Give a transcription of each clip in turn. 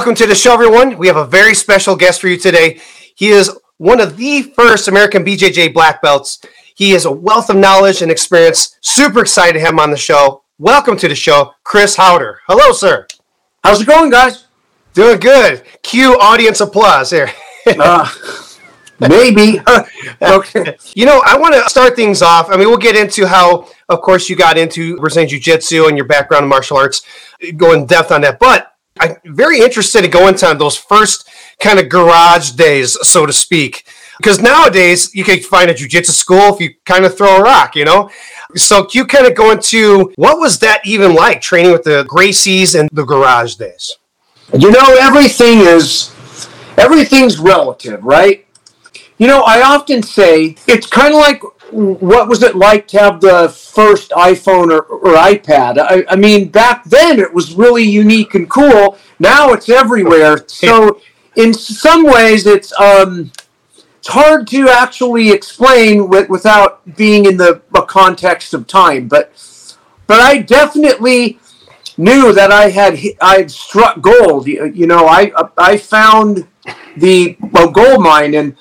Welcome to the show, everyone. We have a very special guest for you today. He is one of the first American BJJ black belts. He has a wealth of knowledge and experience. Super excited to have him on the show. Welcome to the show, Chris Haueter. Hello, sir. How's it going, guys? Doing good. Cue audience applause here. uh, maybe. okay. You know, I want to start things off. I mean, we'll get into how, of course, you got into Brazilian Jiu Jitsu and your background in martial arts, go in depth on that. But I'm very interested in going to those first kind of garage days, so to speak. Because nowadays you can find a jujitsu school if you kind of throw a rock, you know. So you kind of go into what was that even like training with the Gracies and the garage days? You know, everything is everything's relative, right? You know, I often say it's kind of like what was it like to have the first iPhone or, or iPad? I, I, mean, back then it was really unique and cool. Now it's everywhere. So, in some ways, it's um, it's hard to actually explain with, without being in the context of time. But but I definitely knew that I had I had struck gold. You, you know, I I found the well, gold mine and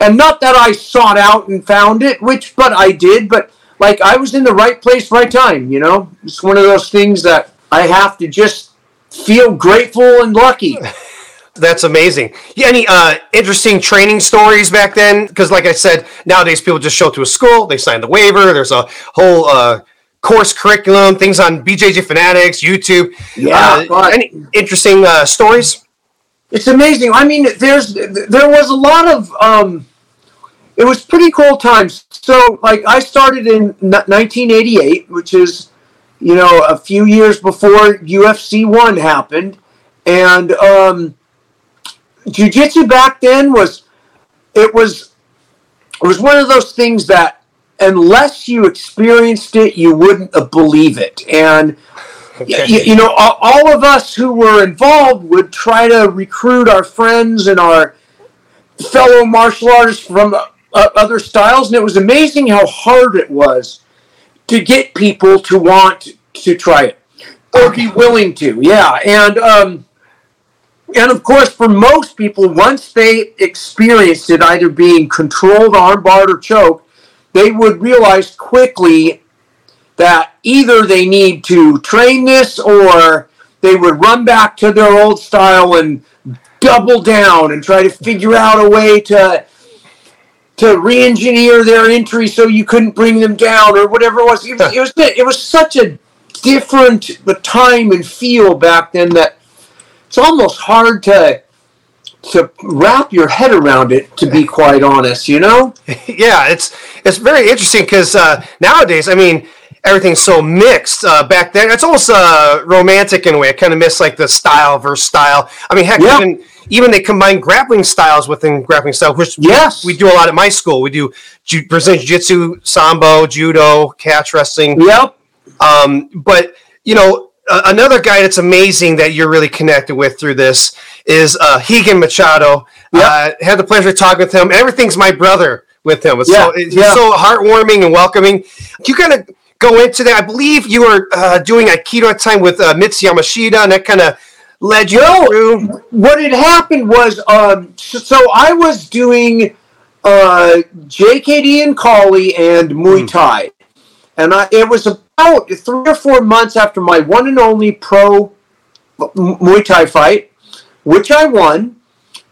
and not that I sought out and found it, which but I did, but like I was in the right place, right time. You know, it's one of those things that I have to just feel grateful and lucky. That's amazing. Yeah, any uh, interesting training stories back then? Because, like I said, nowadays people just show up to a school, they sign the waiver. There's a whole uh, course curriculum, things on BJJ Fanatics, YouTube. Yeah. Uh, any interesting uh, stories? It's amazing. I mean, there's there was a lot of. Um, it was pretty cool times. So, like, I started in 1988, which is, you know, a few years before UFC one happened, and um, jiu-jitsu back then was, it was, it was one of those things that unless you experienced it, you wouldn't believe it, and Okay. You, you, know, all of us who were involved would try to recruit our friends and our fellow martial artists from uh, other styles, and it was amazing how hard it was to get people to want to try it or be willing to. Yeah, and um, and of course, for most people, once they experienced it, either being controlled, armbarred, or choked, they would realize quickly that either they need to train this or they would run back to their old style and double down and try to figure out a way to to re-engineer their entry so you couldn't bring them down or whatever it was. It was it was, it was such a different time and feel back then that it's almost hard to to wrap your head around it to be quite honest you know yeah it's it's very interesting because uh, nowadays i mean everything's so mixed uh, back then. It's almost uh, romantic in a way. I kind of miss like the style versus style. I mean, heck, yeah. even even they combine grappling styles within grappling style, which yes. we, we do a lot at my school. We do ju- Brazilian jiu-jitsu, sambo, judo, catch wrestling. Yep. Um, but you know, uh, another guy that's amazing that you're really connected with through this is uh, Rigan Machado. Yep. Uh, had the pleasure of talking with him. Everything's my brother with him. It's yeah. so, he's yeah. so heartwarming and welcoming. You kind of go into that. I believe you were uh, doing Aikido at time with uh, Mitch Yamashita, and that kind of led you no, through. What had happened was, um, so I was doing uh, JKD and Kali and Muay hmm. Thai, mm. and I, it was about three or four months after my one and only pro Muay Thai fight, which I won,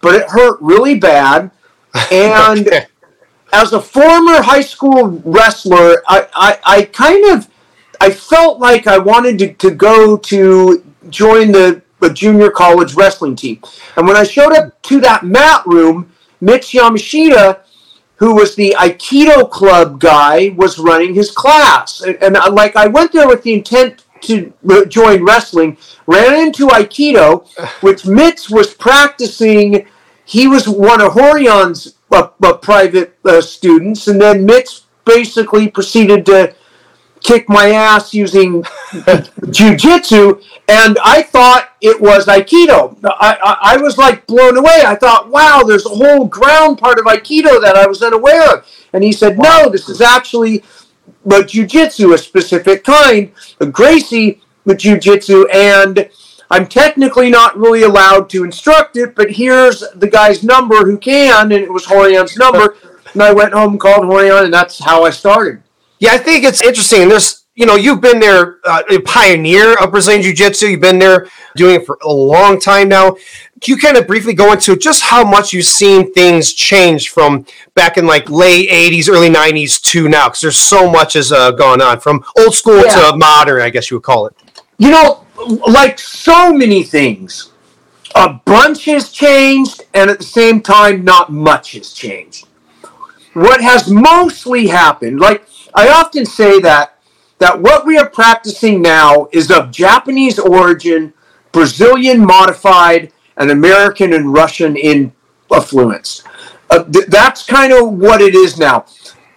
but it hurt really bad, and. okay as a former high school wrestler, I, I, I kind of I felt like I wanted to, to go to join the, the junior college wrestling team. And when I showed up to that mat room, Mitch Yamashita, who was the Aikido club guy, was running his class. And, and I, like I went there with the intent to join wrestling, ran into Aikido, which Mitch was practicing. He was one of Rorion's uh, uh, private uh, students, and then Mitch basically proceeded to kick my ass using jujitsu, and I thought it was Aikido. I, I, I, was like blown away. I thought, wow, there's a whole ground part of Aikido that I was unaware of. And he said, no, this is actually but jujitsu, a specific kind, a Gracie with jujitsu, and I'm technically not really allowed to instruct it, but here's the guy's number who can, and it was Rorion's number. And I went home and called Rorion, and that's how I started. Yeah, I think it's interesting. There's, you know, you've been there, uh, a pioneer of Brazilian Jiu Jitsu. You've been there doing it for a long time now. Can you kind of briefly go into just how much you've seen things change from back in like late 80s, early 90s to now? Because there's so much has uh, gone on from old school yeah. to modern, I guess you would call it. You know, like so many things, a bunch has changed, and at the same time, not much has changed. What has mostly happened, like I often say that that what we are practicing now is of Japanese origin, Brazilian modified, and American and Russian influence. Uh, th- that's kind of what it is now.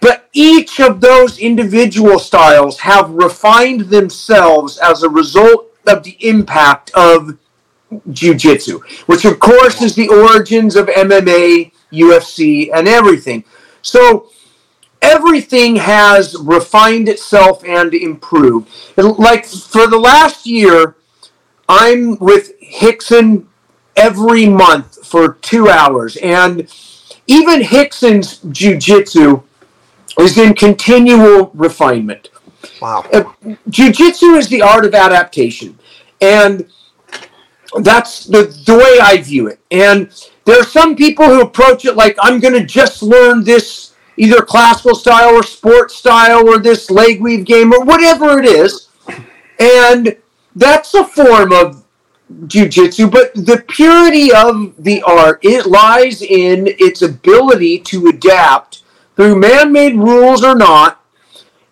But each of those individual styles have refined themselves as a result of the impact of jiu-jitsu, which of course is the origins of MMA, UFC, and everything. So everything has refined itself and improved. Like for the last year, I'm with Rickson every month for two hours, and even Rickson's jujitsu is in continual refinement. Wow. Uh, jiu-jitsu is the art of adaptation, and that's the, the way I view it. And there are some people who approach it like I'm going to just learn this either classical style or sports style or this leg weave game or whatever it is. And that's a form of jujitsu, but the purity of the art, it lies in its ability to adapt through man-made rules or not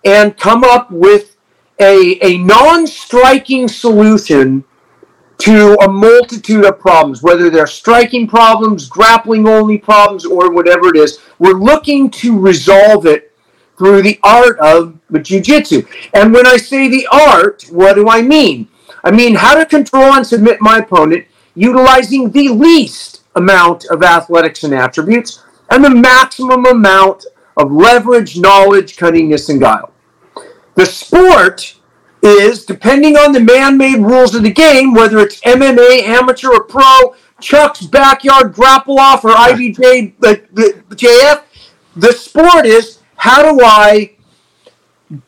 and come up with a, a non-striking solution to a multitude of problems, whether they're striking problems, grappling only problems, or whatever it is. We're looking to resolve it through the art of jiu-jitsu. And when I say the art, what do I mean? I mean how to control and submit my opponent utilizing the least amount of athletics and attributes and the maximum amount of leverage, knowledge, cunningness, and guile. The sport is, depending on the man-made rules of the game, whether it's MMA, amateur, or pro, Chuck's backyard grapple off or IBJ the, the, JF, the sport is how do I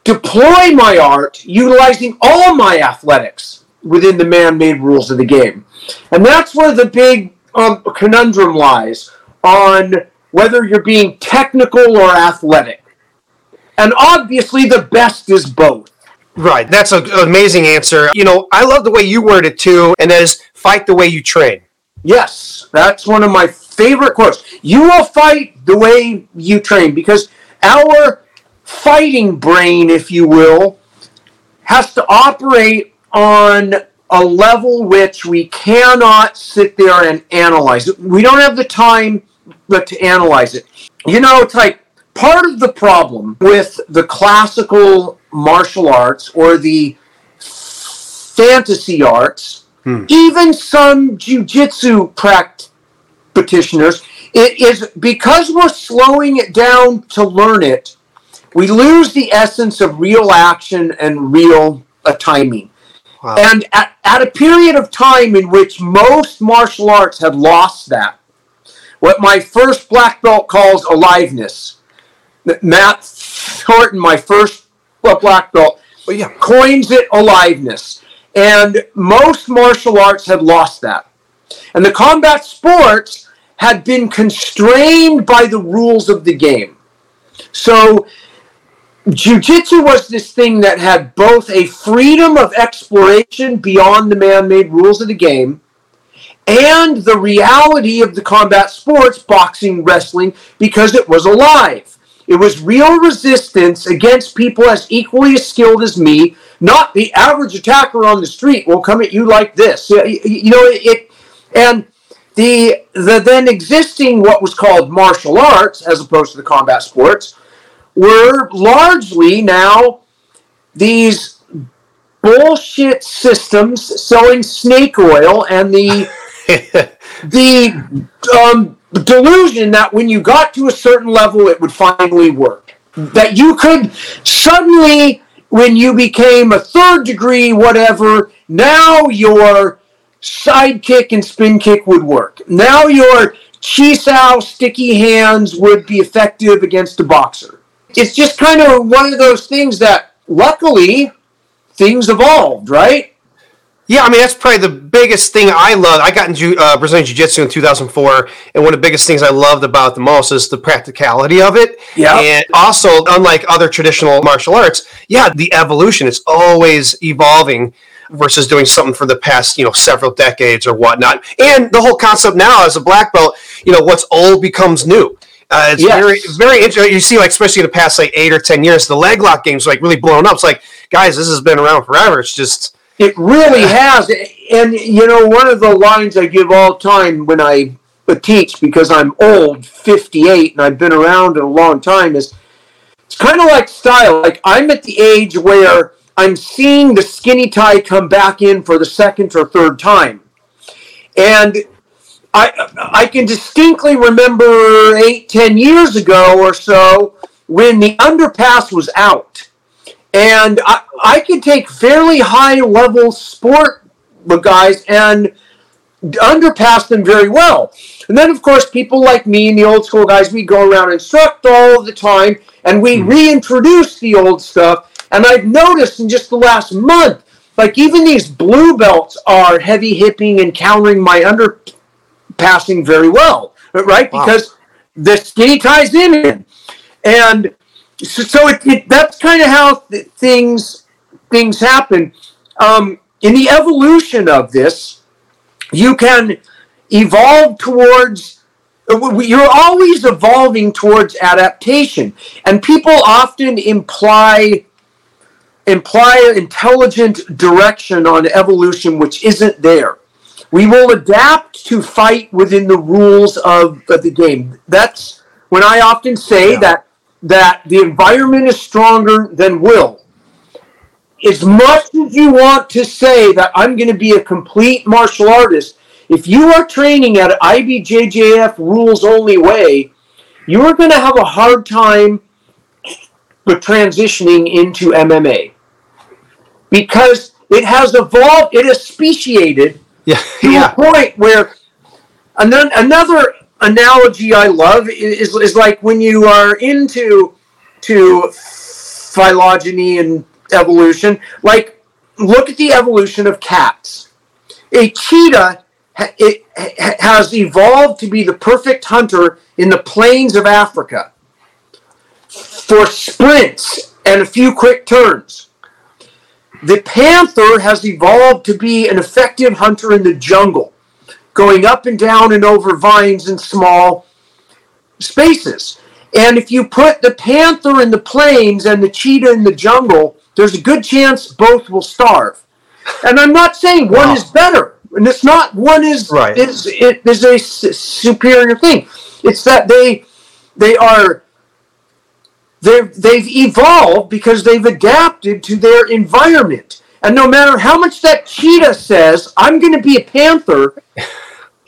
deploy my art utilizing all my athletics within the man-made rules of the game, and that's where the big um, conundrum lies on whether you're being technical or athletic. And obviously, the best is both. Right. That's an amazing answer. You know, I love the way you word it too, and that is fight the way you train. Yes, that's one of my favorite quotes. You will fight the way you train because our fighting brain, if you will, has to operate on a level which we cannot sit there and analyze. We don't have the time but to analyze it. You know, it's like part of the problem with the classical martial arts or the fantasy arts, hmm. even some jujitsu practitioners, it is because we're slowing it down to learn it, we lose the essence of real action and real uh, timing. Wow. And at, at a period of time in which most martial arts have lost that, what my first black belt calls aliveness, Matt Thornton, my first black belt, coins it aliveness. And most martial arts have lost that. And the combat sports had been constrained by the rules of the game. So Jiu-Jitsu was this thing that had both a freedom of exploration beyond the man-made rules of the game and the reality of the combat sports, boxing, wrestling, because it was alive. It was real resistance against people as equally as skilled as me. Not the average attacker on the street will come at you like this. You know it, and the the then existing what was called martial arts, as opposed to the combat sports, were largely now these bullshit systems selling snake oil and the the um, delusion that when you got to a certain level, it would finally work. That you could suddenly, when you became a third degree, whatever, now your sidekick and spin kick would work. Now your Chi Sao sticky hands would be effective against a boxer. It's just kind of one of those things that luckily things evolved, right? Yeah, I mean that's probably the biggest thing I love. I got into uh, Brazilian Jiu Jitsu in 2004, and one of the biggest things I loved about the most is the practicality of it. Yeah, and also unlike other traditional martial arts, yeah, the evolution is always evolving versus doing something for the past you know several decades or whatnot. And the whole concept now as a black belt, you know, what's old becomes new. Uh, it's yes. very very interesting. You see, like especially in the past like eight or ten years, the leg lock game's like really blown up. It's like, guys, this has been around forever. It's just it really has. And, you know, one of the lines I give all time when I teach, because I'm old, 58, and I've been around a long time, is it's kind of like style. Like, I'm at the age where I'm seeing the skinny tie come back in for the second or third time. And I, I can distinctly remember eight, ten years ago or so when the underpass was out and I, I could take fairly high level sport guys and underpass them very well. And then, of course, people like me and the old school guys, we go around and instruct all the time, and we mm-hmm. reintroduce the old stuff. And I've noticed in just the last month, like even these blue belts are heavy hipping and countering my underpassing very well, right? Wow. Because the skinny ties in. And so, so it, it, that's kind of how th- things things happen. Um, in the evolution of this, you can evolve towards. You're always evolving towards adaptation, and people often imply imply intelligent direction on evolution which isn't there. We will adapt to fight within the rules of, of the game. That's when I often say yeah. that that the environment is stronger than will. As much as you want to say that I'm going to be a complete martial artist, if you are training at IBJJF rules only way, you are going to have a hard time transitioning into MMA because it has evolved, it has speciated yeah. to yeah. a point where another analogy I love is, is like when you are into to phylogeny and evolution. Like, look at the evolution of cats. A cheetah it has evolved to be the perfect hunter in the plains of Africa for sprints and a few quick turns. The panther has evolved to be an effective hunter in the jungle going up and down and over vines and small spaces. And if you put the panther in the plains and the cheetah in the jungle, there's a good chance both will starve. And I'm not saying one wow. is better, and it's not one is right. is it is a superior thing. It's that they they are they they've evolved because they've adapted to their environment. And no matter how much that cheetah says, I'm going to be a panther,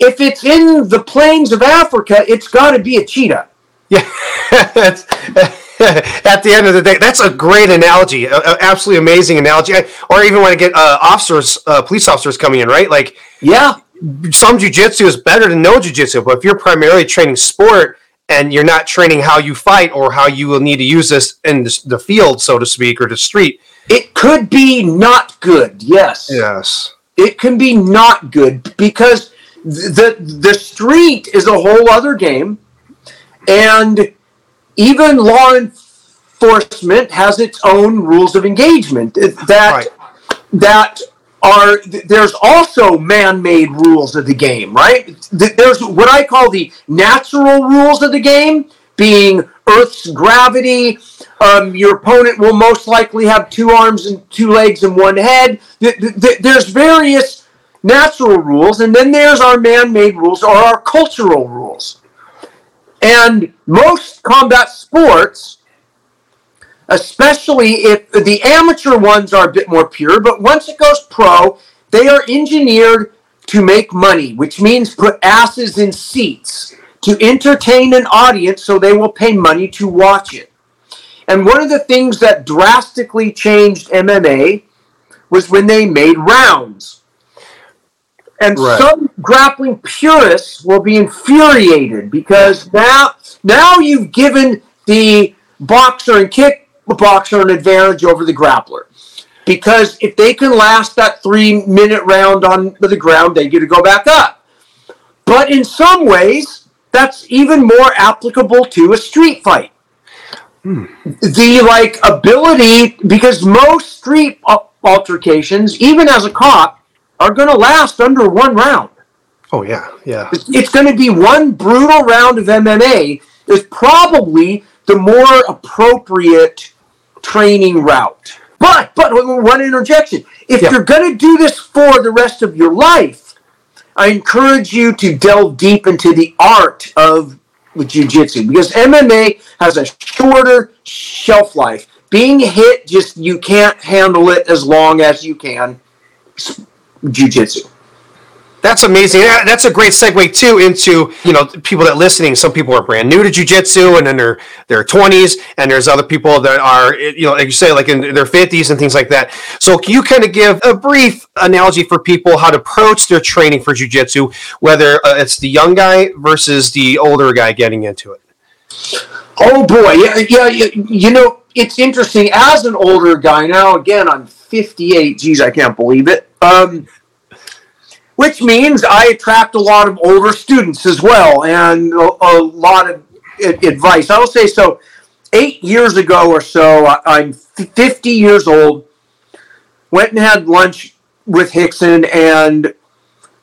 if it's in the plains of Africa, it's got to be a cheetah. Yeah, at the end of the day, that's a great analogy, a, a absolutely amazing analogy. Or even when I get uh, officers, uh, police officers coming in, right? Like, yeah, some jujitsu is better than no jujitsu. But if you're primarily training sport and you're not training how you fight or how you will need to use this in the field, so to speak, or the street, it could be not good. Yes. Yes. It can be not good because the the street is a whole other game, and even law enforcement has its own rules of engagement. That right. that are there's also man-made rules of the game right? There's what i call the natural rules of the game being earth's gravity um, your opponent will most likely have two arms and two legs and one head. There's various natural rules, and then there's our man made rules or our cultural rules. And most combat sports, especially if the amateur ones are a bit more pure, but once it goes pro, they are engineered to make money, which means put asses in seats to entertain an audience so they will pay money to watch it. And one of the things that drastically changed MMA was when they made rounds And Right. some grappling purists will be infuriated because now now you've given the boxer and kickboxer an advantage over the grappler. Because if they can last that three minute round on the ground, they get to go back up. But in some ways, that's even more applicable to a street fight. Hmm. The like ability, because most street altercations, even as a cop, are going to last under one round. Oh yeah, yeah. It's- going to be one brutal round of MMA is probably the more appropriate training route. But but one interjection: if Yeah. you're going to do this for the rest of your life, I encourage you to delve deep into the art of jiu-jitsu because MMA has a shorter shelf life. Being hit, just you can't handle it as long as you can jiu-jitsu. That's amazing. That's a great segue too into you know people that listening. Some people are brand new to jujitsu, and then they're their twenties, and there's other people that are you know like you say like in their fifties and things like that. So can you kind of give a brief analogy for people how to approach their training for jujitsu, whether uh, it's the young guy versus the older guy getting into it? Oh boy, yeah, yeah, you, you know, it's interesting. As an older guy now, again, I'm 58. Geez, I can't believe it. Um, which means I attract a lot of older students as well, and a, a lot of advice. I will say so. Eight years ago or so, I- I'm 50 years old. Went and had lunch with Rickson, and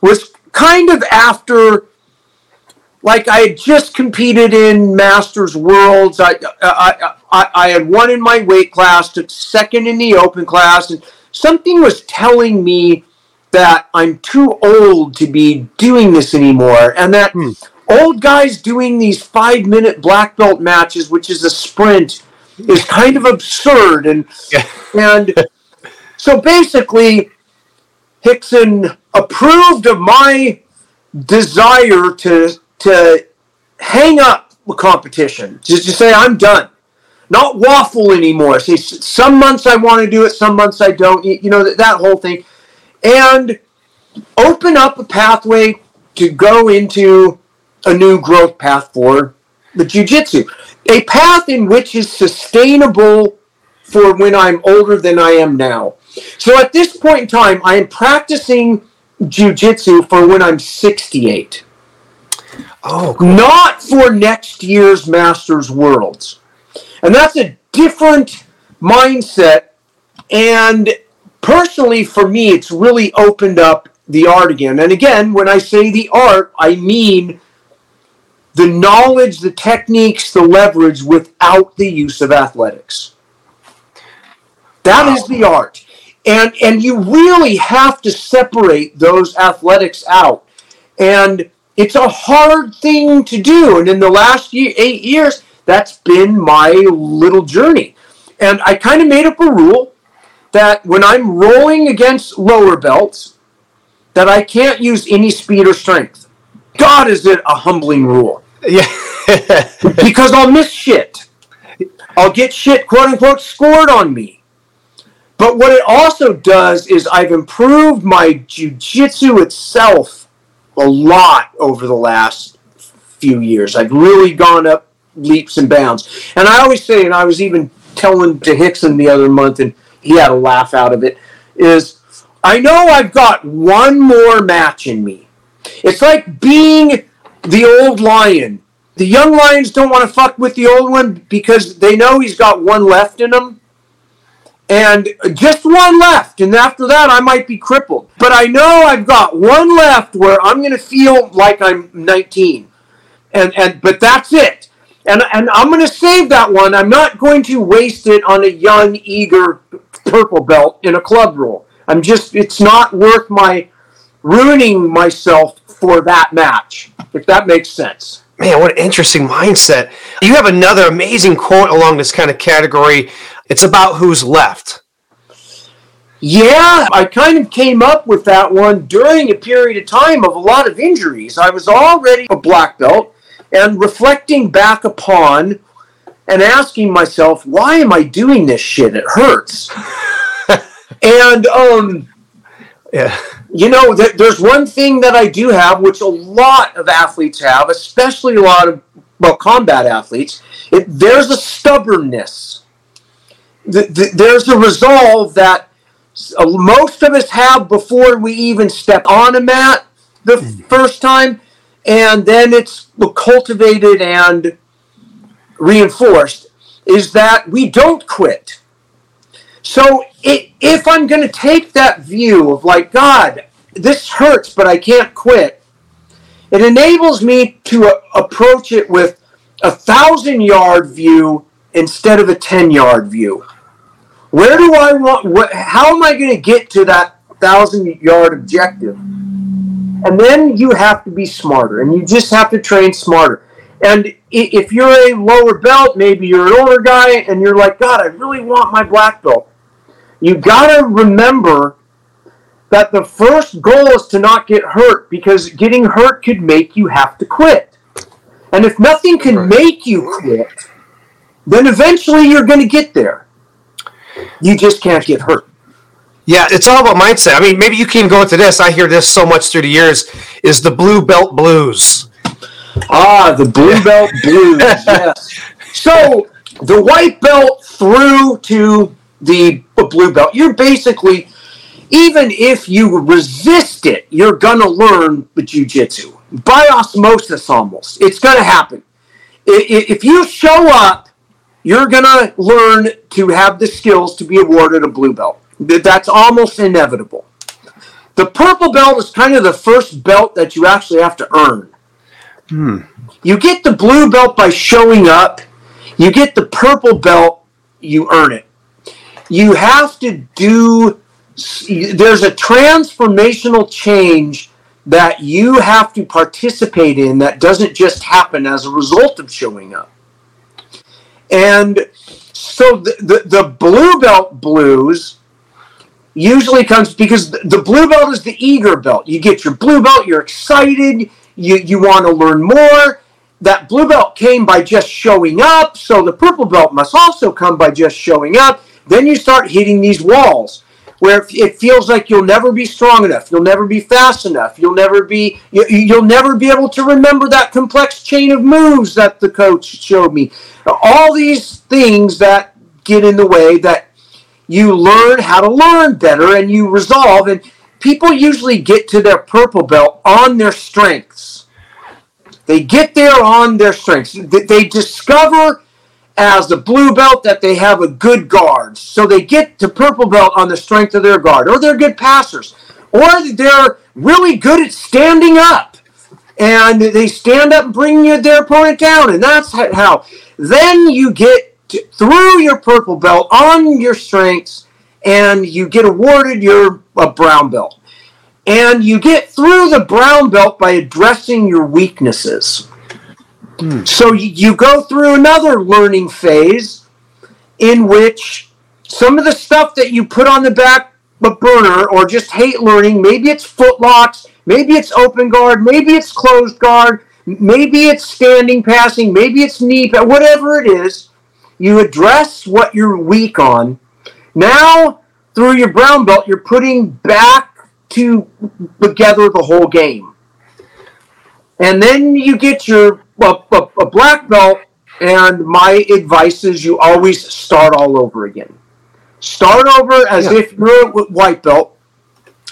was kind of after like I had just competed in Masters Worlds. I, I, I, I had won in my weight class, took second in the open class, and something was telling me that I'm too old to be doing this anymore, and that Hmm. old guys doing these five minute black belt matches, which is a sprint, is kind of absurd. And Yeah. and so basically, Rickson approved of my desire to to hang up the competition. Just to say I'm done. Not waffle anymore. Say s- some months I want to do it, some months I don't. You, you know that, that whole thing, and open up a pathway to go into a new growth path for the jujitsu. A path in which is sustainable for when I'm older than I am now. So at this point in time, I am practicing jujitsu for when I'm 68 Oh, cool. not for next year's Masters Worlds. And that's a different mindset. And personally, for me, it's really opened up the art again. And again, when I say the art, I mean the knowledge, the techniques, the leverage without the use of athletics. That is the art. And and you really have to separate those athletics out. And it's a hard thing to do. And in the last year, eight years, that's been my little journey. And I kind of made up a rule that when I'm rolling against lower belts, that I can't use any speed or strength. God, is it a humbling rule? yeah. because I'll miss shit. I'll get shit, quote unquote, scored on me. But what it also does is I've improved my jujitsu itself a lot over the last few years. I've really gone up leaps and bounds. And I always say, and I was even telling to Rickson the other month, and he had a laugh out of it, is I know I've got one more match in me. It's like being the old lion. The young lions don't want to fuck with the old one because they know he's got one left in him. And just one left, and after that, I might be crippled. But I know I've got one left where I'm going to feel like I'm 19, and and but that's it. And and I'm going to save that one. I'm not going to waste it on a young, eager purple belt in a club roll. I'm just, it's not worth my ruining myself for that match. If that makes sense. Man, what an interesting mindset. You have another amazing quote along this kind of category. It's about who's left. Yeah, I kind of came up with that one during a period of time of a lot of injuries. I was already a black belt and reflecting back upon and asking myself, why am I doing this shit? It hurts. and um Yeah. you know, there, there's one thing that I do have, which a lot of athletes have, especially a lot of well combat athletes. It, there's a stubbornness. The, the, there's a resolve that uh, most of us have before we even step on a mat the first time, and then it's cultivated and reinforced. Is that we don't quit. So it, if I'm going to take that view of like, God, this hurts, but I can't quit, it enables me to uh, approach it with a thousand yard view instead of a 10 yard view. Where do I want, how am I going to get to that thousand yard objective? And then you have to be smarter and you just have to train smarter. And if you're a lower belt, maybe you're an older guy and you're like, God, I really want my black belt you got to remember that the first goal is to not get hurt because getting hurt could make you have to quit. And if nothing can right. make you quit, then eventually you're going to get there. You just can't get hurt. Yeah, it's all about mindset. I mean, maybe you can go into this. I hear this so much through the years is the blue belt blues. Ah, the blue belt blues. yes. So the white belt through to the blue belt, you're basically, even if you resist it, you're going to learn the jujitsu by osmosis almost. It's going to happen. If you show up, you're going to learn to have the skills to be awarded a blue belt. That's almost inevitable. The purple belt is kind of the first belt that you actually have to earn. Hmm. You get the blue belt by showing up. You get the purple belt, you earn it you have to do there's a transformational change that you have to participate in that doesn't just happen as a result of showing up. And so the, the, the blue belt blues usually comes because the blue belt is the eager belt. You get your blue belt, you're excited, you, you want to learn more. That blue belt came by just showing up, so the purple belt must also come by just showing up. Then you start hitting these walls where it feels like you'll never be strong enough, you'll never be fast enough, you'll never be you'll never be able to remember that complex chain of moves that the coach showed me. All these things that get in the way that you learn how to learn better and you resolve and people usually get to their purple belt on their strengths. They get there on their strengths. They discover as the blue belt that they have a good guard. So they get to purple belt on the strength of their guard, or they're good passers, or they're really good at standing up. And they stand up and bring their opponent down. And that's how. Then you get through your purple belt on your strengths, and you get awarded your a brown belt. And you get through the brown belt by addressing your weaknesses. Hmm. So you go through another learning phase in which some of the stuff that you put on the back burner or just hate learning, maybe it's foot locks, maybe it's open guard, maybe it's closed guard, maybe it's standing passing, maybe it's knee, whatever it is, you address what you're weak on. Now, through your brown belt, you're putting back to together the whole game. And then you get your a, a, a black belt, and my advice is you always start all over again. Start over as yeah. if you're a white belt,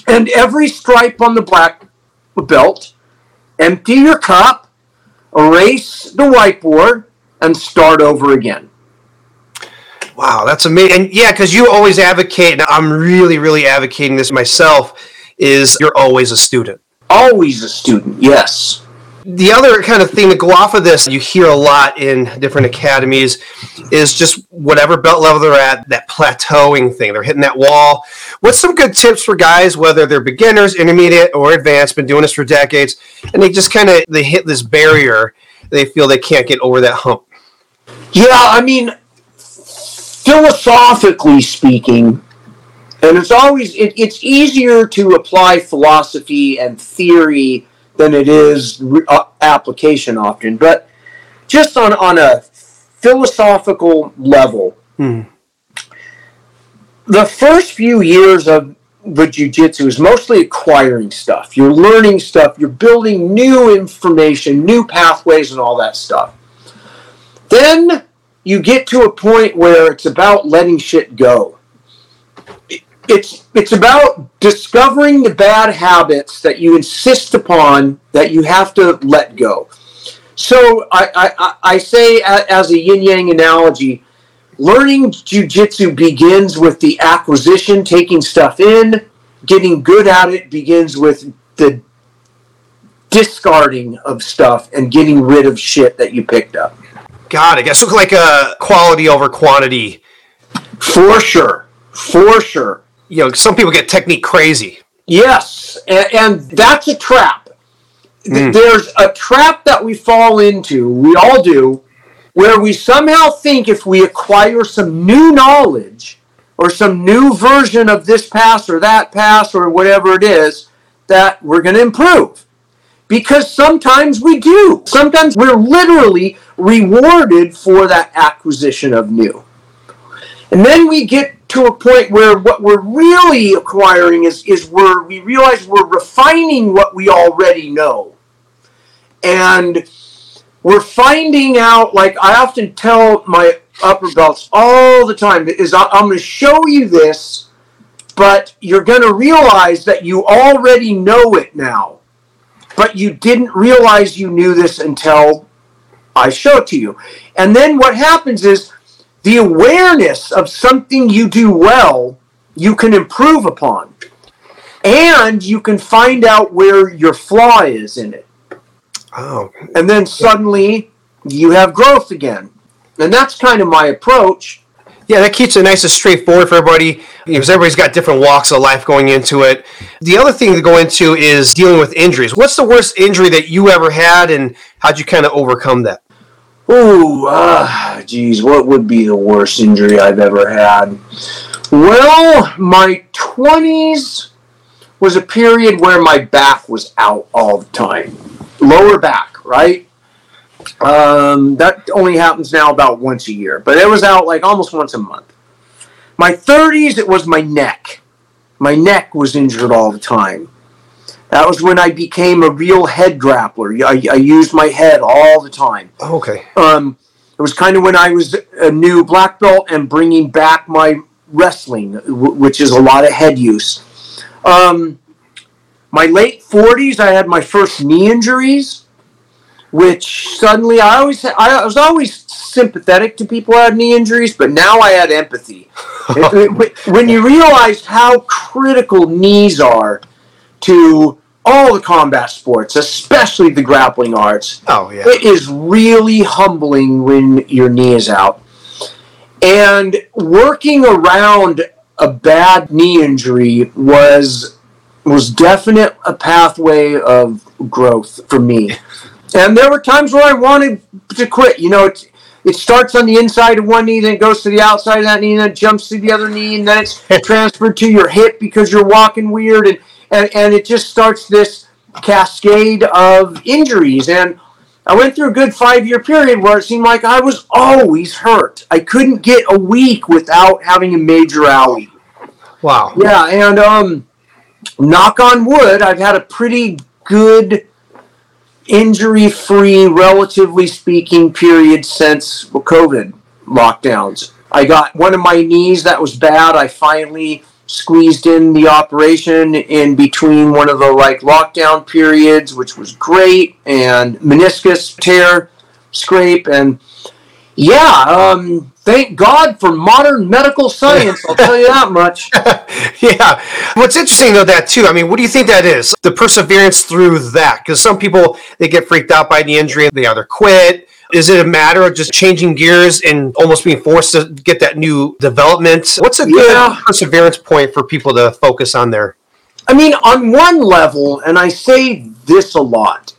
and every stripe on the black belt, empty your cup, erase the whiteboard, and start over again. Wow, that's amazing. And yeah, because you always advocate, and I'm really, really advocating this myself, is you're always a student. Always a student, yes. The other kind of thing to go off of this, you hear a lot in different academies, is just whatever belt level they're at, that plateauing thing. They're hitting that wall. What's some good tips for guys, whether they're beginners, intermediate, or advanced, been doing this for decades, and they just kind of they hit this barrier, they feel they can't get over that hump? Yeah, I mean, philosophically speaking, and it's always it, it's easier to apply philosophy and theory than it is uh, application often. But just on, on a philosophical level, hmm. the first few years of with jujitsu is mostly acquiring stuff. You're learning stuff. You're building new information, new pathways, and all that stuff. Then you get to a point where it's about letting shit go. It's it's about discovering the bad habits that you insist upon that you have to let go. So I, I, I say as a yin yang analogy, learning jujitsu begins with the acquisition, taking stuff in. Getting good at it begins with the discarding of stuff and getting rid of shit that you picked up. Got guess So like a quality over quantity. For sure. For sure. You know, some people get technique crazy. Yes, and, and that's a trap. Mm. There's a trap that we fall into, we all do, where we somehow think if we acquire some new knowledge or some new version of this pass or that pass or whatever it is, that we're going to improve. Because sometimes we do. Sometimes we're literally rewarded for that acquisition of new. And then we get to a point where what we're really acquiring is, is where we realize we're refining what we already know. And we're finding out, like I often tell my upper belts all the time, is I'm going to show you this, but you're going to realize that you already know it now. But you didn't realize you knew this until I show it to you. And then what happens is the awareness of something you do well, you can improve upon. And you can find out where your flaw is in it. Oh. And then suddenly you have growth again. And that's kind of my approach. Yeah, that keeps it nice and straightforward for everybody because everybody's got different walks of life going into it. The other thing to go into is dealing with injuries. What's the worst injury that you ever had, and how'd you kind of overcome that? Ooh, ah, geez, what would be the worst injury I've ever had? Well, my 20s was a period where my back was out all the time. Lower back, right? Um, that only happens now about once a year, but it was out like almost once a month. My 30s, it was my neck. My neck was injured all the time. That was when I became a real head grappler. I, I used my head all the time. Okay. Um, it was kind of when I was a new black belt and bringing back my wrestling, which is a lot of head use. Um, my late 40s, I had my first knee injuries, which suddenly I always I was always sympathetic to people who had knee injuries, but now I had empathy. when you realize how critical knees are to all the combat sports, especially the grappling arts. Oh yeah. It is really humbling when your knee is out. And working around a bad knee injury was was definite a pathway of growth for me. And there were times where I wanted to quit. You know, it, it starts on the inside of one knee, then it goes to the outside of that knee, and then it jumps to the other knee, and then it's transferred to your hip because you're walking weird. And and, and it just starts this cascade of injuries. And I went through a good five year period where it seemed like I was always hurt. I couldn't get a week without having a major owie. Wow. Yeah, and um, knock on wood, I've had a pretty good injury free, relatively speaking, period since COVID lockdowns. I got one of my knees that was bad. I finally squeezed in the operation in between one of the like lockdown periods, which was great, and meniscus tear scrape, and yeah, um, thank God for modern medical science. I'll tell you that much. yeah, what's interesting though that too. I mean, what do you think that is? The perseverance through that, because some people they get freaked out by the injury, and they either quit is it a matter of just changing gears and almost being forced to get that new development? What's a good yeah. perseverance point for people to focus on there? I mean, on one level, and I say this a lot,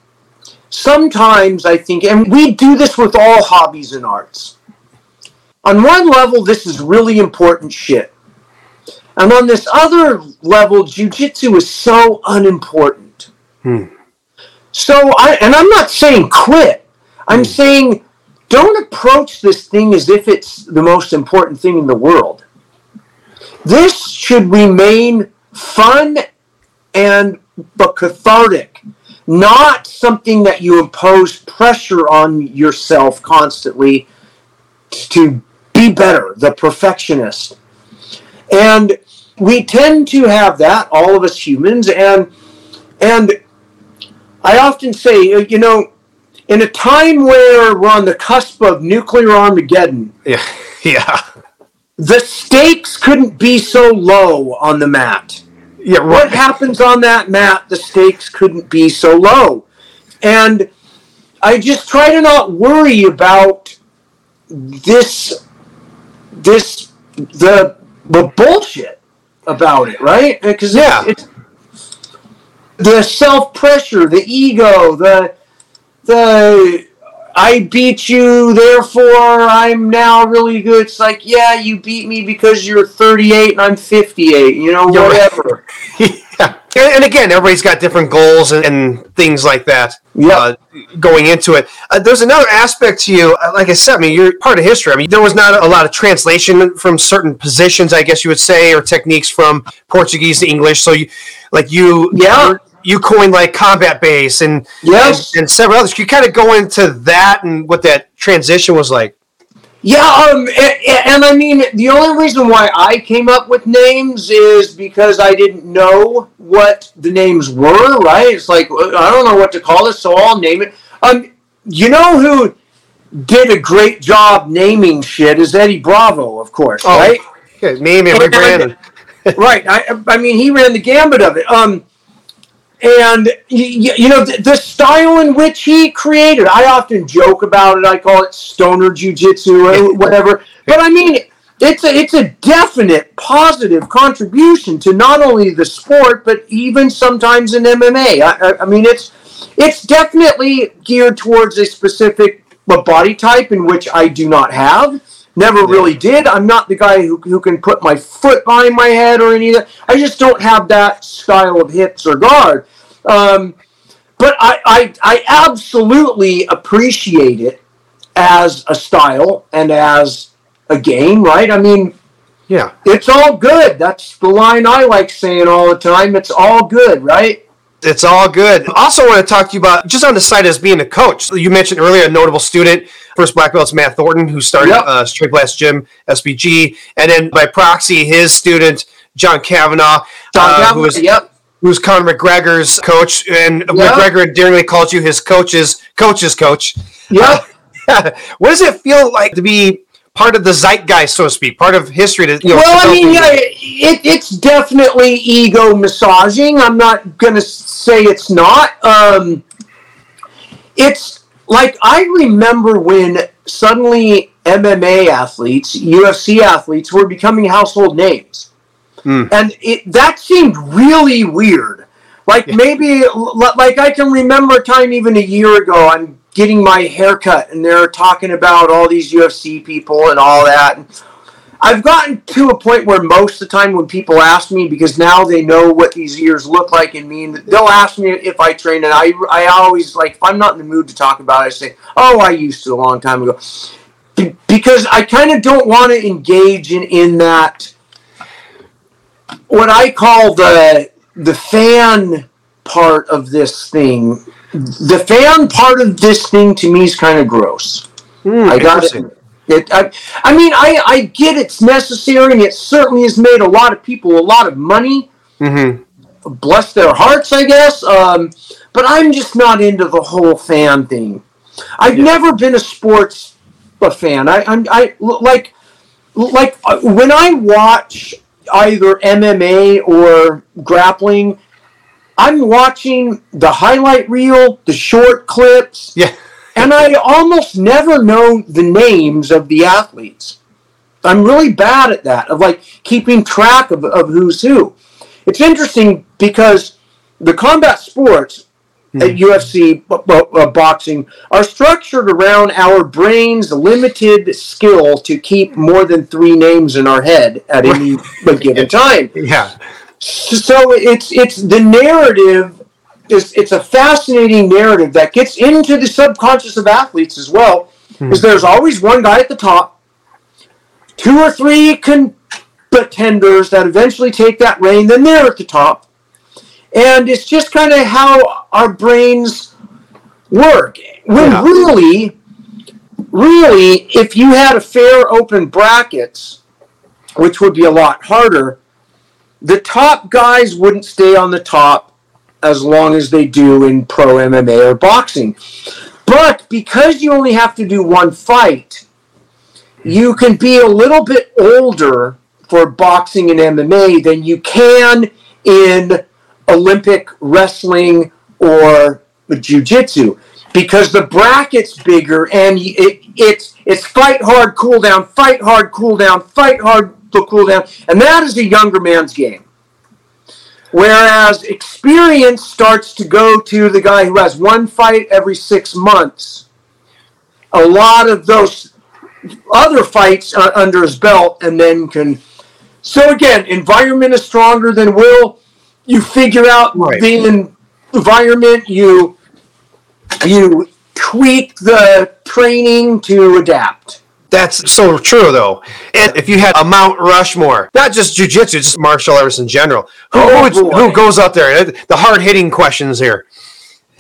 sometimes I think, and we do this with all hobbies and arts. On one level, this is really important shit. And on this other level, jujitsu is so unimportant. Hmm. So I, and I'm not saying quit. I'm mm. saying don't approach this thing as if it's the most important thing in the world. This should remain fun and but cathartic, not something that you impose pressure on yourself constantly to be better, the perfectionist. And we tend to have that, all of us humans, and and I often say, uh, you know, in a time where we're on the cusp of nuclear Armageddon, Yeah. Yeah. the stakes couldn't be so low on the mat. Yeah. What happens on that mat, the stakes couldn't be so low. And I just try to not worry about this this the the bullshit about it, right? Because Yeah. it's, the self pressure, the ego, the the I beat you, therefore I'm now really good. It's like, yeah, you beat me because you're 38 and I'm 58. You know, whatever. and again, everybody's got different goals and, and things like that. Yeah. Uh, going into it, uh, there's another aspect to you. uh, Like I said, I mean, you're part of history. I mean, there was not a lot of translation from certain positions, I guess you would say, or techniques from Portuguese to English. So you, like you, Yeah. you coined like combat base and Yes. and, and several others. Can you kind of go into that and what that transition was like? Yeah, um, and, and I mean, the only reason why I came up with names is because I didn't know what the names were, right? It's like, uh, I don't know what to call this, so I'll name it. Um, you know who did a great job naming shit is Eddie Bravo, of course, right? Yeah, name it, rebrand it. right. I, I mean, he ran the gambit of it. Um, and you, you know the, the style in which he created. I often joke about it. I call it stoner jujitsu or whatever. But I mean, it's a it's a definite positive contribution to not only the sport but even sometimes in MMA. I, I, I mean, it's it's definitely geared towards a specific body type in which I do not have. Never really did. I'm not the guy who, who can put my foot behind my head or any of that. I just don't have that style of hips or guard. Um, but I, I, I absolutely appreciate it as a style and as a game, right? I mean, Yeah. it's all good. That's the line I like saying all the time. It's all good, right? It's all good. Also, want to talk to you about just on the side as being a coach. You mentioned earlier a notable student, first black belt's Matt Thornton, who started Yep. uh, Straight Blast Gym SBG, and then by proxy, his student John Kavanagh, John uh, Kavanagh, who was yep. who's Conor McGregor's coach, and Yep. McGregor endearingly calls you his coach's coach's coach. Yep. what does it feel like to be part of the zeitgeist, so to speak, part of history? To, you know, well, I mean, yeah, it, it's definitely ego massaging. I'm not going to say it's not. Um, it's like I remember when suddenly MMA athletes, UFC athletes, were becoming household names, Hmm. and it that seemed really weird. Like maybe, like I can remember a time even a year ago. I'm getting my hair cut, and they're talking about all these UFC people and all that. I've gotten to a point where most of the time when people ask me, because now they know what these ears look like and mean, they'll ask me if I train, and I, I always like if I'm not in the mood to talk about it, I say, "Oh, I used to a long time ago," Be- because I kind of don't want to engage in in that what I call the the fan part of this thing. The fan part of this thing to me is kind of gross. Hmm, I got it. It, I, I mean, I, I get it's necessary, and it certainly has made a lot of people a lot of money. Mhm. Bless their hearts, I guess. Um, but I'm just not into the whole fan thing. I've Yeah. never been a sports a fan. I, I'm I like like uh, when I watch either MMA or grappling. I'm watching the highlight reel, the short clips, Yeah. and I almost never know the names of the athletes. I'm really bad at that, of like keeping track of, of who's who. It's interesting because the combat sports at UFC bo- bo- uh, boxing are structured around our brain's limited skill to keep more than three names in our head at any given time Yeah. So it's it's the narrative is it's a fascinating narrative that gets into the subconscious of athletes as well hmm. is there's always one guy at the top two or three con- tenders that eventually take that reign, then they're at the top. And it's just kind of how our brains work. When Yeah. really, really, if you had a fair open brackets, which would be a lot harder, the top guys wouldn't stay on the top as long as they do in pro MMA or boxing. But because you only have to do one fight, you can be a little bit older for boxing and MMA than you can in Olympic wrestling or jiu-jitsu because the bracket's bigger and it, it's it's fight hard cool down fight hard cool down fight hard cool down. And that is a younger man's game. Whereas experience starts to go to the guy who has one fight every six months. A lot of those other fights under his belt and then can so again environment is stronger than will. You figure out Right. the environment. You you tweak the training to adapt That's so true, though. And if you had a Mount Rushmore, not just jujitsu, just martial arts in general, who, Oh, who, who goes up there? The hard hitting questions here.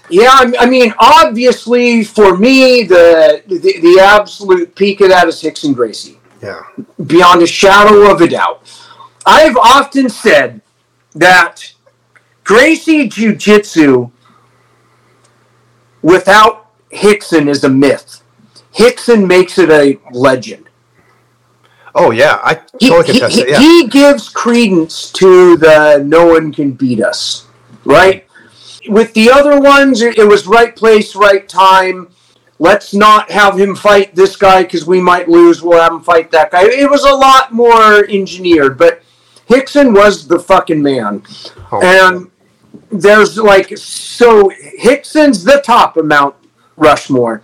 yeah I mean obviously for me the, the the absolute peak of that is Rickson Gracie Yeah. beyond a shadow of a doubt. I've often said that Gracie Jiu Jitsu without Hickson is a myth. Rickson makes it a legend. Oh, yeah. I He, totally he, contest he, it. Yeah. he gives credence to the no one can beat us, right? With the other ones, it it was right place, right time. Let's not have him fight this guy because we might lose. We'll have him fight that guy. It was a lot more engineered, but Rickson was the fucking man. Oh. And there's like, so Rickson's the top of Mount Rushmore.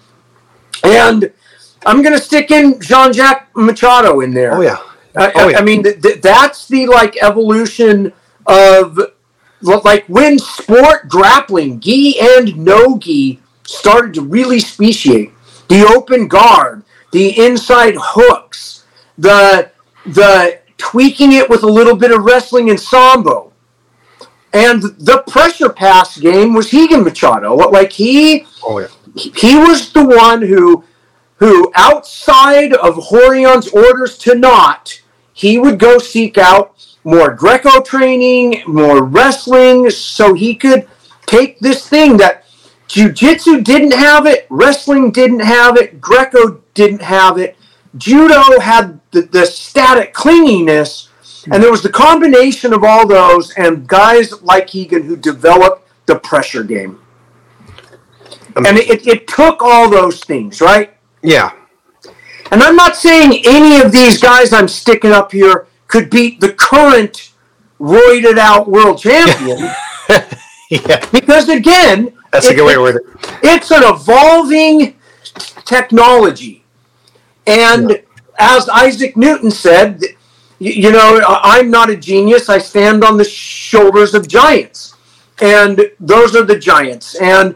And I'm going to stick in Jean Jacques Machado in there. oh, yeah. I, Oh, I- yeah. I mean, th- th- that's the like evolution of like when sport grappling, gi and no gi, started to really speciate. The open guard, the inside hooks, the the tweaking it with a little bit of wrestling and sambo. And the pressure pass game was Rigan Machado. Like he Oh, yeah. He was the one who who outside of Rorion's orders to not he would go seek out more greco training more wrestling so he could take this thing that jiu-jitsu didn't have it wrestling didn't have it greco didn't have it. Judo had the, the static clinginess and there was the combination of all those and guys like Rigan who developed the pressure game and it, it took all those things, right? Yeah. And I'm not saying any of these guys I'm sticking up here could beat the current roided out world champion. Yeah. because again, That's a good way to word it. it's an evolving technology. And as Isaac Newton said, you know, I'm not a genius. I stand on the shoulders of giants. And those are the giants. And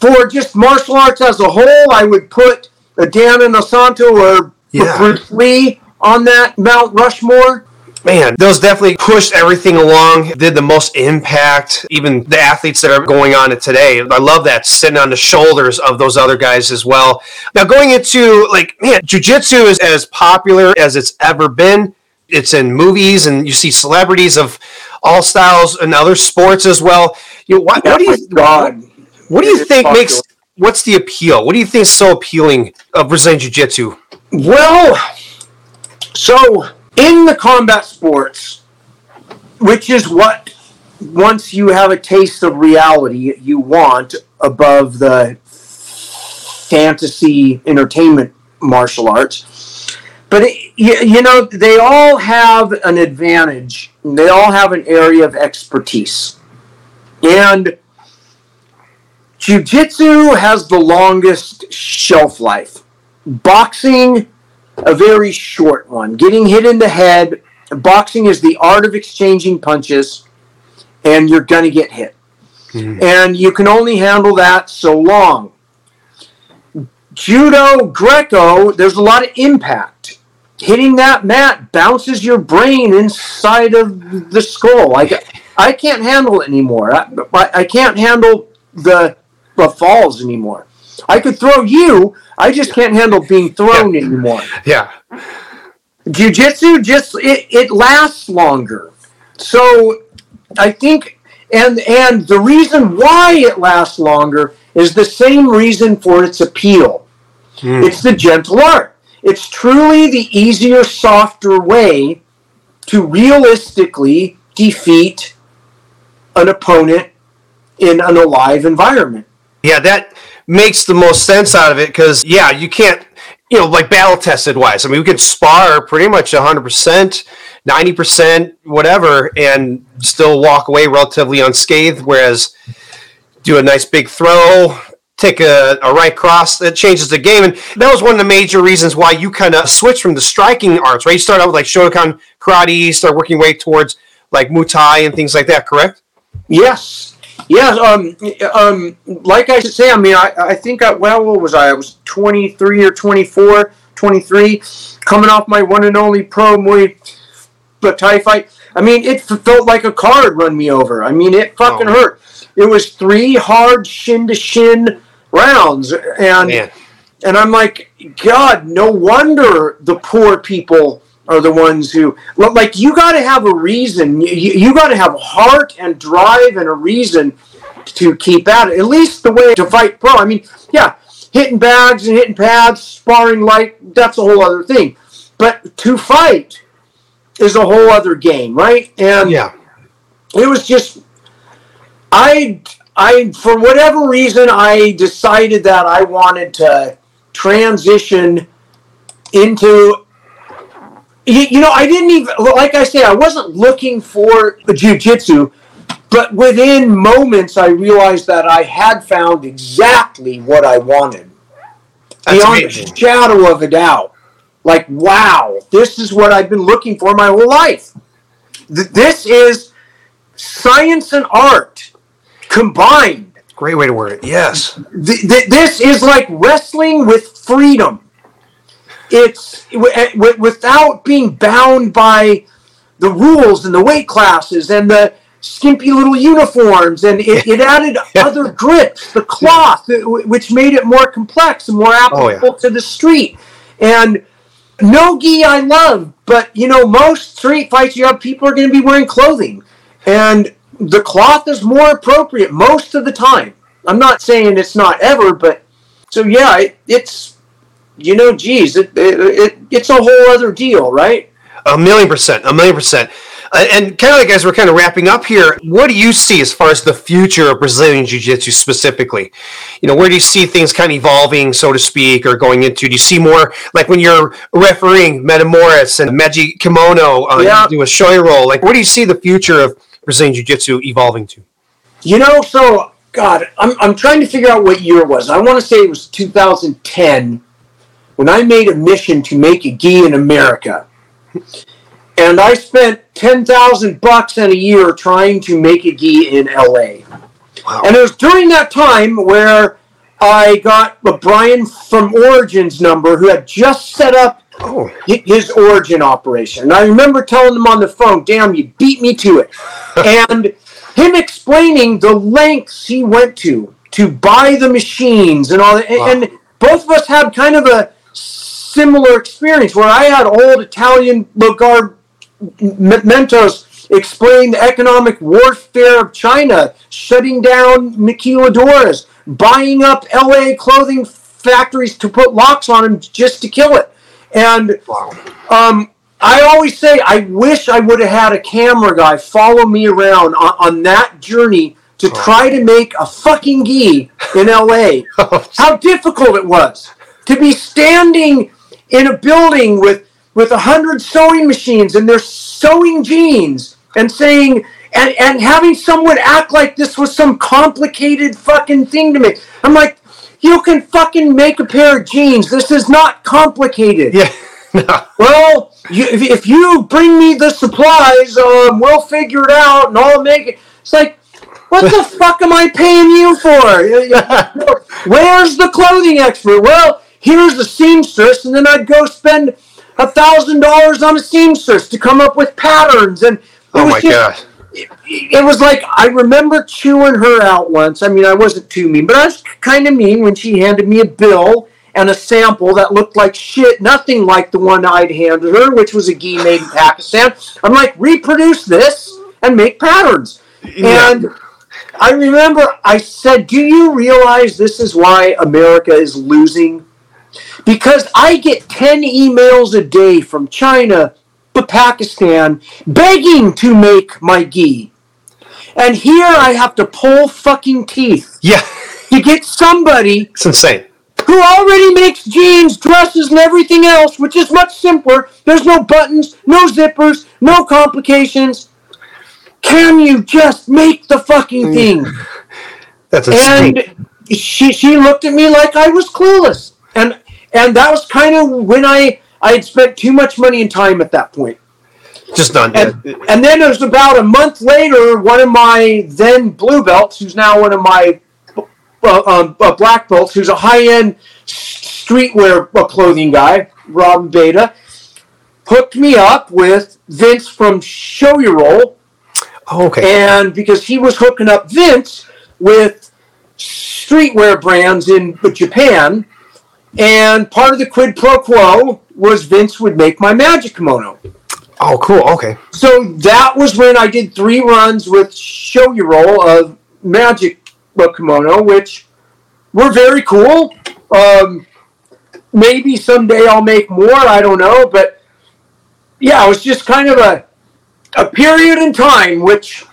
for just martial arts as a whole, I would put Dan Inosanto or Yeah. Bruce Lee on that Mount Rushmore. Man, those definitely pushed everything along, did the most impact, even the athletes that are going on it today. I love that, sitting on the shoulders of those other guys as well. Now, going into, like, man, jujitsu is as popular as it's ever been. It's in movies, and you see celebrities of all styles and other sports as well. You know, what, what do Oh you God. What do you It's think popular. makes what's the appeal? What do you think is so appealing of Brazilian Jiu Jitsu? Well, so in the combat sports, which is what once you have a taste of reality you want above the fantasy entertainment martial arts. But it, you, you know, they all have an advantage. They all have an area of expertise. And jiu-jitsu has the longest shelf life. Boxing a very short one. Getting hit in the head. Boxing is the art of exchanging punches, and you're going to get hit. Hmm. And you can only handle that so long. Judo, Greco, there's a lot of impact. hitting that mat bounces your brain inside of the skull. Like I can't handle it anymore. I, I can't handle the the falls anymore. I could throw you. I just can't handle being thrown Yeah. anymore. Yeah. Jiu-jitsu just it, it lasts longer. So I think and and the reason why it lasts longer is the same reason for its appeal. Hmm. It's the gentle art. It's truly the easier, softer way to realistically defeat an opponent in an alive environment. Yeah, that makes the most sense out of it because, yeah, you can't, you know, like battle tested wise. I mean, we can spar pretty much 100%, 90%, whatever, and still walk away relatively unscathed. Whereas do a nice big throw, take a, a right cross, that changes the game. And that was one of the major reasons why you kind of switched from the striking arts, right? You start out with like Shotokan karate, start working way towards like Muay and things like that, correct? Yes. Yes. Um, um, like I say, I mean, I, I think, I, well, what was I? I was 23 or 24, 23, coming off my one and only pro Muay Thai fight. I mean, it felt like a car had run me over. I mean, it fucking Oh. hurt. It was three hard shin to shin rounds. And, Man. and I'm like, God, no wonder the poor people are the ones who like you got to have a reason. You, you got to have heart and drive and a reason to keep at it. At least the way to fight pro. I mean, yeah, hitting bags and hitting pads, sparring light, that's a whole other thing. But to fight is a whole other game, right? And Yeah. it was just I I for whatever reason I decided that I wanted to transition into you, you know I didn't even like I say I wasn't looking for jiu-jitsu but within moments I realized that I had found exactly what I wanted That's beyond amazing. a shadow of a doubt like wow this is what I've been looking for my whole life Th- this is science and art combined. Great way to word it. Yes. Th- th- this is like wrestling with freedom. It's w- w- without being bound by the rules and the weight classes and the skimpy little uniforms, and it, it added other grips, the cloth, uh, which made it more complex and more Oh, yeah. applicable to the street. And no gi I love, but you know most street fights you have people are going to be wearing clothing, and the cloth is more appropriate most of the time. I'm not saying it's not ever, but so yeah, it, it's you know, geez, it, it, it it's a whole other deal, right? A million percent, a million percent. Uh, and kind of like as we're kind of wrapping up here, what do you see as far as the future of Brazilian Jiu Jitsu specifically? You know, where do you see things kind of evolving, so to speak, or going into? Do you see more like when you're refereeing Metamoris and Meji Kimono, uh, Yeah. do a Shoyoroll? Like, where do you see the future of Brazilian Jiu Jitsu evolving to? You know, so God, I'm I'm trying to figure out what year it was. I want to say it was 2010 when I made a mission to make a gi in America. And I spent 10,000 bucks in a year trying to make a gi in LA. Wow. And it was during that time where I got a Brian from Origins number who had just set up Oh, his origin operation. And I remember telling him on the phone, damn, you beat me to it. and him explaining the lengths he went to to buy the machines and all that. Wow. and both of us had kind of a similar experience where I had old Italian Logar M- Mentos explain the economic warfare of China, shutting down maquiladoras, buying up LA clothing factories to put locks on them just to kill it. And um, I always say, I wish I would have had a camera guy follow me around on, on that journey to try to make a fucking gi in LA. How difficult it was to be standing in a building with with a hundred sewing machines and they're sewing jeans and saying and, and having someone act like this was some complicated fucking thing to make. I'm like, you can fucking make a pair of jeans. This is not complicated. yeah. No. Well, you, if, if you bring me the supplies, um, we'll figure it out and I'll make it. It's like, what the fuck am I paying you for? Where's the clothing expert? Well, here's the seamstress, and then I'd go spend a thousand dollars on a seamstress to come up with patterns, and Oh my just- god. it, it was like I remember chewing her out once. I mean, I wasn't too mean, but I was kind of mean when she handed me a bill and a sample that looked like shit, nothing like the one I'd handed her, which was a gi made in Pakistan. I'm like, reproduce this and make patterns. Yeah. And I remember I said, Do you realize this is why America is losing? Because I get 10 emails a day from China, but Pakistan, begging to make my gi. And here I have to pull fucking teeth Yeah. to get somebody It's insane. who already makes jeans, dresses, and everything else, which is much simpler. There's no buttons, no zippers, no complications. Can you just make the fucking mm. thing? That's insane. and she she looked at me like I was clueless, and and that was kind of when I I had spent too much money and time at that point. Just done. And, and then it was about a month later, one of my then blue belts, who's now one of my uh, um, uh, black belts, who's a high end streetwear uh, clothing guy, Rob Beta, hooked me up with Vince from Shoyoroll, Oh, okay. and because he was hooking up Vince with streetwear brands in Japan, and part of the quid pro quo was Vince would make my magic kimono. Oh, cool. Okay. So that was when I did three runs with Shoyoroll of Magic Kimono, which were very cool. Um, maybe someday I'll make more. I don't know, but yeah, it was just kind of a a period in time, which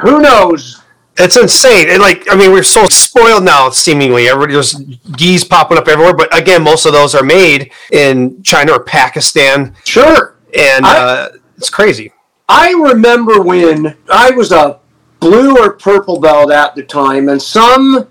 who knows. It's insane. And like, I mean, we're so spoiled now, seemingly. Everybody, there's geese popping up everywhere. But again, most of those are made in China or Pakistan. Sure, And I- uh, it's crazy. I remember when I was a blue or purple belt at the time, and some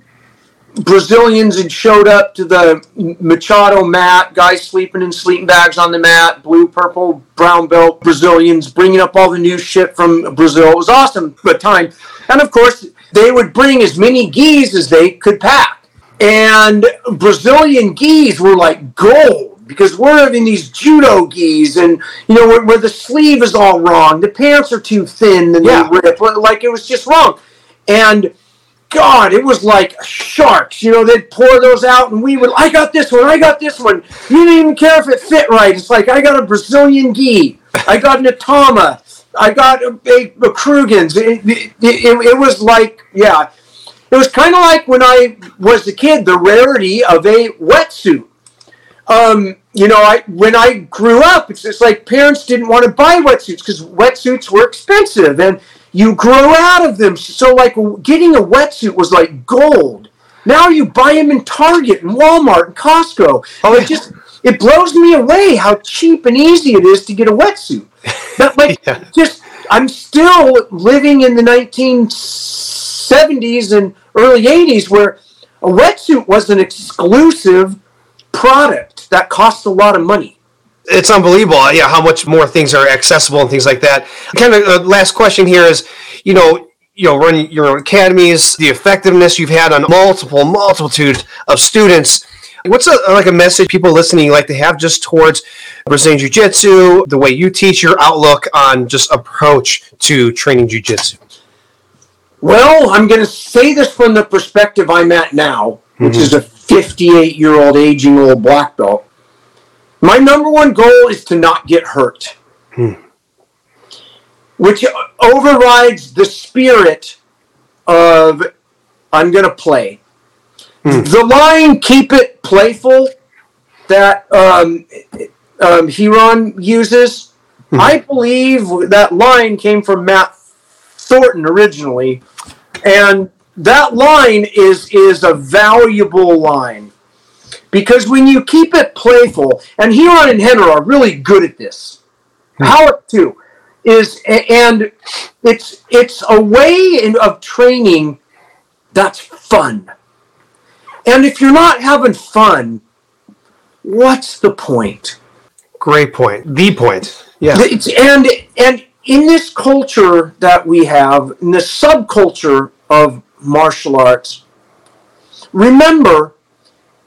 Brazilians had showed up to the Machado mat, guys sleeping in sleeping bags on the mat, blue, purple, brown belt Brazilians bringing up all the new shit from Brazil. It was awesome at the time. And of course, they would bring as many geese as they could pack. And Brazilian geese were like gold because we're having these judo geese and, you know, where, where the sleeve is all wrong. The pants are too thin and Yeah. they rip. Like it was just wrong. And God, it was like sharks. You know, they'd pour those out, and we would. I got this one. I got this one. You didn't even care if it fit right. It's like I got a Brazilian gi. I got an Atama. I got a, a, Krugans. It, it, it, it was like, yeah, it was kind of like when I was a kid. The rarity of a wetsuit. Um, you know, I when I grew up, it's just like parents didn't want to buy wetsuits because wetsuits were expensive, and you grow out of them. So, like, getting a wetsuit was like gold. Now you buy them in Target and Walmart and Costco. Oh, it just it blows me away how cheap and easy it is to get a wetsuit. But like, Yeah. just I'm still living in the 1970s and early 80s where a wetsuit was an exclusive product that cost a lot of money. It's unbelievable. Yeah, how much more things are accessible and things like that. Kind of uh, last question here is, you know, you know, running your own academies, the effectiveness you've had on multiple multitude of students. What's a, like a message people listening like to have just towards Brazilian Jiu Jitsu, the way you teach, your outlook on just approach to training Jiu Jitsu? Well, I'm going to say this from the perspective I'm at now, which is a mm-hmm. 58 year old aging old black belt. My number one goal is to not get hurt, hmm. which overrides the spirit of I'm going to play. The line "keep it playful" that um, um, Ryron uses, I believe that line came from Matt Thornton originally, and that line is is a valuable line because when you keep it playful, and Ryron and Rener are really good at this. Howard too is, and it's it's a way in, of training that's fun. And if you're not having fun, what's the point? Great point. The point. Yeah. It's, and and in this culture that we have, in the subculture of martial arts, remember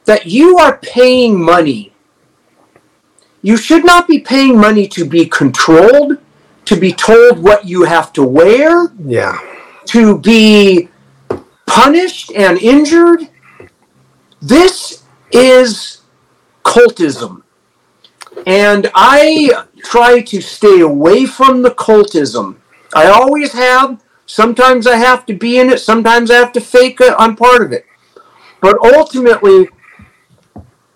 that you are paying money you should not be paying money to be controlled, to be told what you have to wear, Yeah. to be punished and injured. This is cultism. And I try to stay away from the cultism. I always have. Sometimes I have to be in it, sometimes I have to fake it. I'm part of it. But ultimately,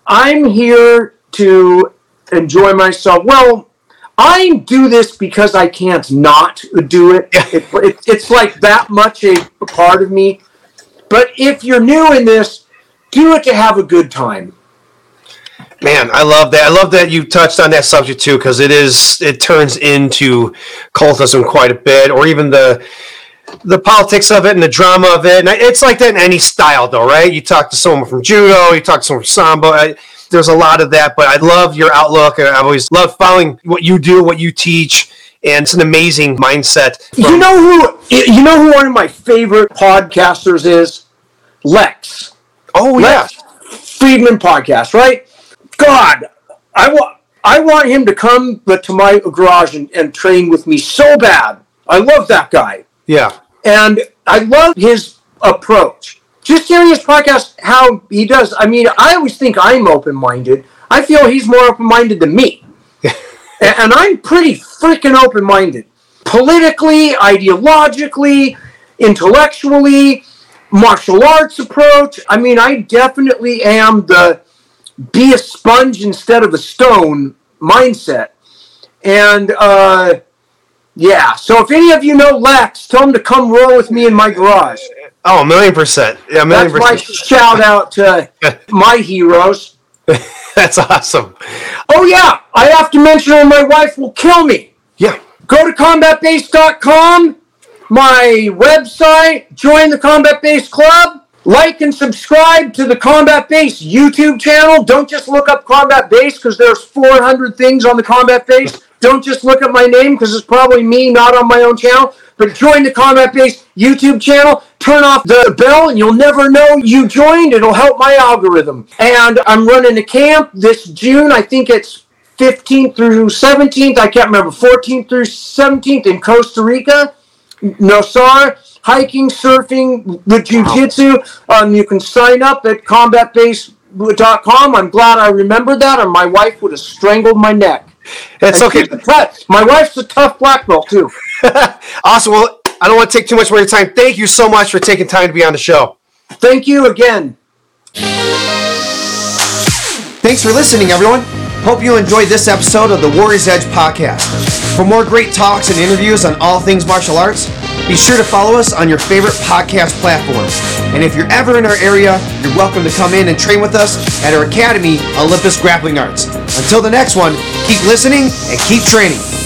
I'm here to enjoy myself. Well, I do this because I can't not do it. it, it it's like that much a part of me. But if you're new in this, do it to have a good time. Man, I love that. I love that you touched on that subject too, because it is it turns into cultism quite a bit, or even the the politics of it and the drama of it. And it's like that in any style, though, right? You talk to someone from judo, you talk to someone from sambo. I, there's a lot of that, but I love your outlook. and I've always loved following what you do, what you teach, and it's an amazing mindset. You know who you know who one of my favorite podcasters is? Lex. Oh Lex Fridman podcast, right? God, I want I want him to come to my garage and, and train with me so bad. I love that guy. yeah, and I love his approach. Just hearing his podcast, how he does. I mean, I always think I'm open minded. I feel he's more open minded than me. A- and I'm pretty freaking open minded. Politically, ideologically, intellectually, martial arts approach. I mean, I definitely am the be a sponge instead of a stone mindset. And, uh, yeah, so if any of you know Lex, tell him to come roll with me in my garage. oh, a million percent, yeah, a million That's my percent. shout out to my heroes. That's awesome. Oh, yeah, I have to mention or my wife will kill me. Yeah, Go to combatbase.com, my website, join the Combat Base Club, like and subscribe to the Combat Base YouTube channel. Don't just look up Combat Base because there's 400 things on the Combat Base. Don't just look at my name because it's probably me, not on my own channel. But join the Combat Base YouTube channel. Turn off the bell, and you'll never know you joined. It'll help my algorithm. And I'm running a camp this June. I think it's 15th through 17th. I can't remember. 14th through 17th in Costa Rica. Nosar, hiking, surfing, the jujitsu. Um, you can sign up at combatbase.com. I'm glad I remembered that, or my wife would have strangled my neck. it's And okay. keep. My wife's a tough black belt too. awesome. Well, I don't want to take too much more of your time. Thank you so much for taking time to be on the show. Thank you again. Thanks for listening, everyone. Hope you enjoyed this episode of the Warriors Edge podcast. For more great talks and interviews on all things martial arts, be sure to follow us on your favorite podcast platform. And if you're ever in our area, you're welcome to come in and train with us at our academy, Olympus Grappling Arts. Until the next one, keep listening and keep training.